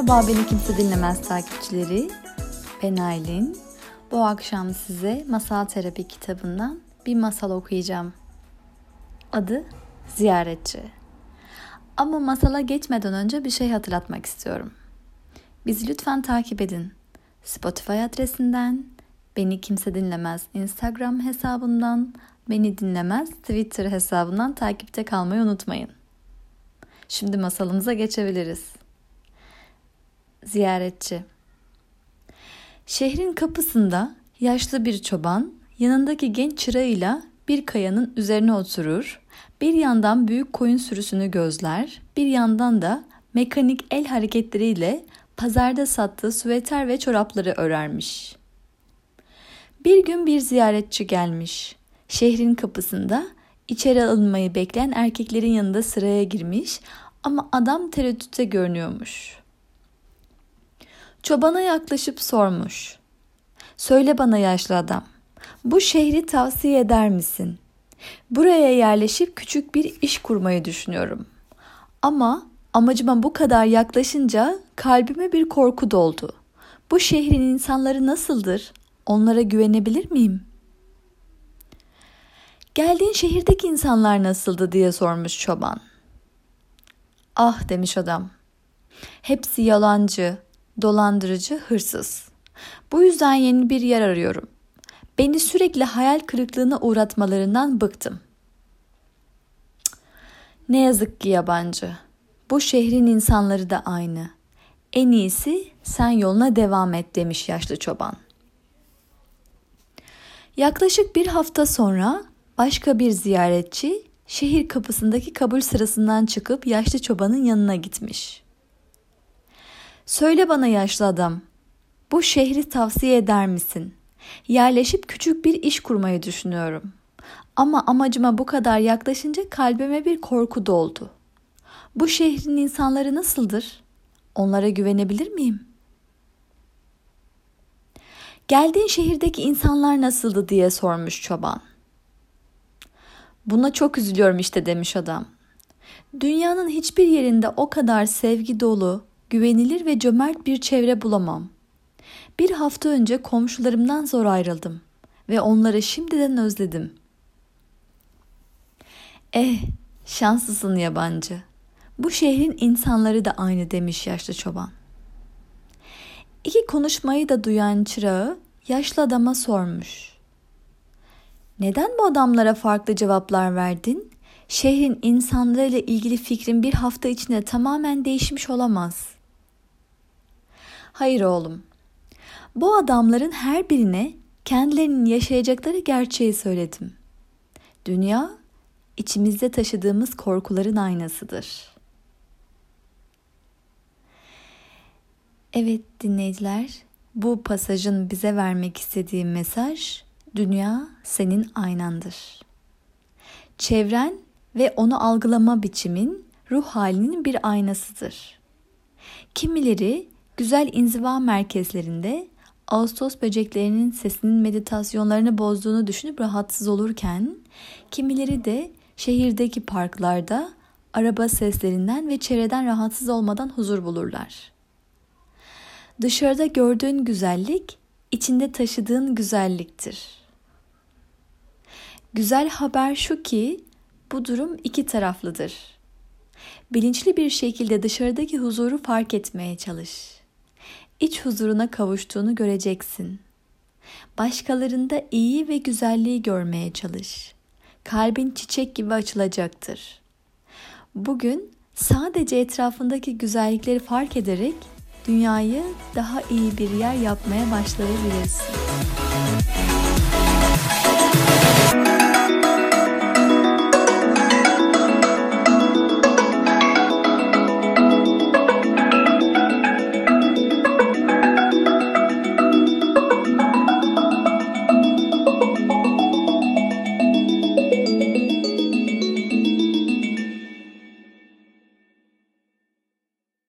Merhaba beni kimse dinlemez takipçileri. Ben Aylin. Bu akşam size Masal Terapi kitabından bir masal okuyacağım. Adı Ziyaretçi. Ama masala geçmeden önce bir şey hatırlatmak istiyorum. Bizi lütfen takip edin. Spotify adresinden, Beni Kimse Dinlemez Instagram hesabından, Beni Dinlemez Twitter hesabından takipte kalmayı unutmayın. Şimdi masalımıza geçebiliriz. Ziyaretçi Şehrin kapısında yaşlı bir çoban yanındaki genç çırağıyla bir kayanın üzerine oturur, bir yandan büyük koyun sürüsünü gözler, bir yandan da mekanik el hareketleriyle pazarda sattığı süveter ve çorapları örermiş. Bir gün bir ziyaretçi gelmiş. Şehrin kapısında içeri alınmayı bekleyen erkeklerin yanında sıraya girmiş ama adam tereddütte görünüyormuş. Çobana yaklaşıp sormuş. Söyle bana yaşlı adam, bu şehri tavsiye eder misin? Buraya yerleşip küçük bir iş kurmayı düşünüyorum. Ama amacıma bu kadar yaklaşınca kalbime bir korku doldu. Bu şehrin insanları nasıldır? Onlara güvenebilir miyim? Geldiğin şehirdeki insanlar nasıldı diye sormuş çoban. Ah demiş adam. Hepsi yalancı, dolandırıcı, hırsız. Bu yüzden yeni bir yer arıyorum. Beni sürekli hayal kırıklığına uğratmalarından bıktım. Ne yazık ki yabancı. Bu şehrin insanları da aynı. En iyisi sen yoluna devam et demiş yaşlı çoban. Yaklaşık bir hafta sonra başka bir ziyaretçi şehir kapısındaki kabul sırasından çıkıp yaşlı çobanın yanına gitmiş. Söyle bana yaşlı adam, bu şehri tavsiye eder misin? Yerleşip küçük bir iş kurmayı düşünüyorum. Ama amacıma bu kadar yaklaşınca kalbime bir korku doldu. Bu şehrin insanları nasıldır? Onlara güvenebilir miyim? Geldiğin şehirdeki insanlar nasıldı diye sormuş çoban. Buna çok üzülüyorum işte demiş adam. Dünyanın hiçbir yerinde o kadar sevgi dolu, güvenilir ve cömert bir çevre bulamam. Bir hafta önce komşularımdan zor ayrıldım ve onları şimdiden özledim. Eh, şanslısın yabancı. Bu şehrin insanları da aynı demiş yaşlı çoban. İki konuşmayı da duyan çırağı yaşlı adama sormuş. Neden bu adamlara farklı cevaplar verdin? Şehrin insanlarıyla ilgili fikrin bir hafta içinde tamamen değişmiş olamaz. Hayır oğlum. Bu adamların her birine kendilerinin yaşayacakları gerçeği söyledim. Dünya içimizde taşıdığımız korkuların aynasıdır. Evet dinleyiciler, bu pasajın bize vermek istediği mesaj dünya senin aynandır. Çevren ve onu algılama biçimin ruh halinin bir aynasıdır. Kimileri güzel inziva merkezlerinde Ağustos böceklerinin sesinin meditasyonlarını bozduğunu düşünüp rahatsız olurken, kimileri de şehirdeki parklarda araba seslerinden ve çevreden rahatsız olmadan huzur bulurlar. Dışarıda gördüğün güzellik, içinde taşıdığın güzelliktir. Güzel haber şu ki bu durum iki taraflıdır. Bilinçli bir şekilde dışarıdaki huzuru fark etmeye çalış. İç huzuruna kavuştuğunu göreceksin. Başkalarında iyi ve güzelliği görmeye çalış. Kalbin çiçek gibi açılacaktır. Bugün sadece etrafındaki güzellikleri fark ederek dünyayı daha iyi bir yer yapmaya başlayabilirsin.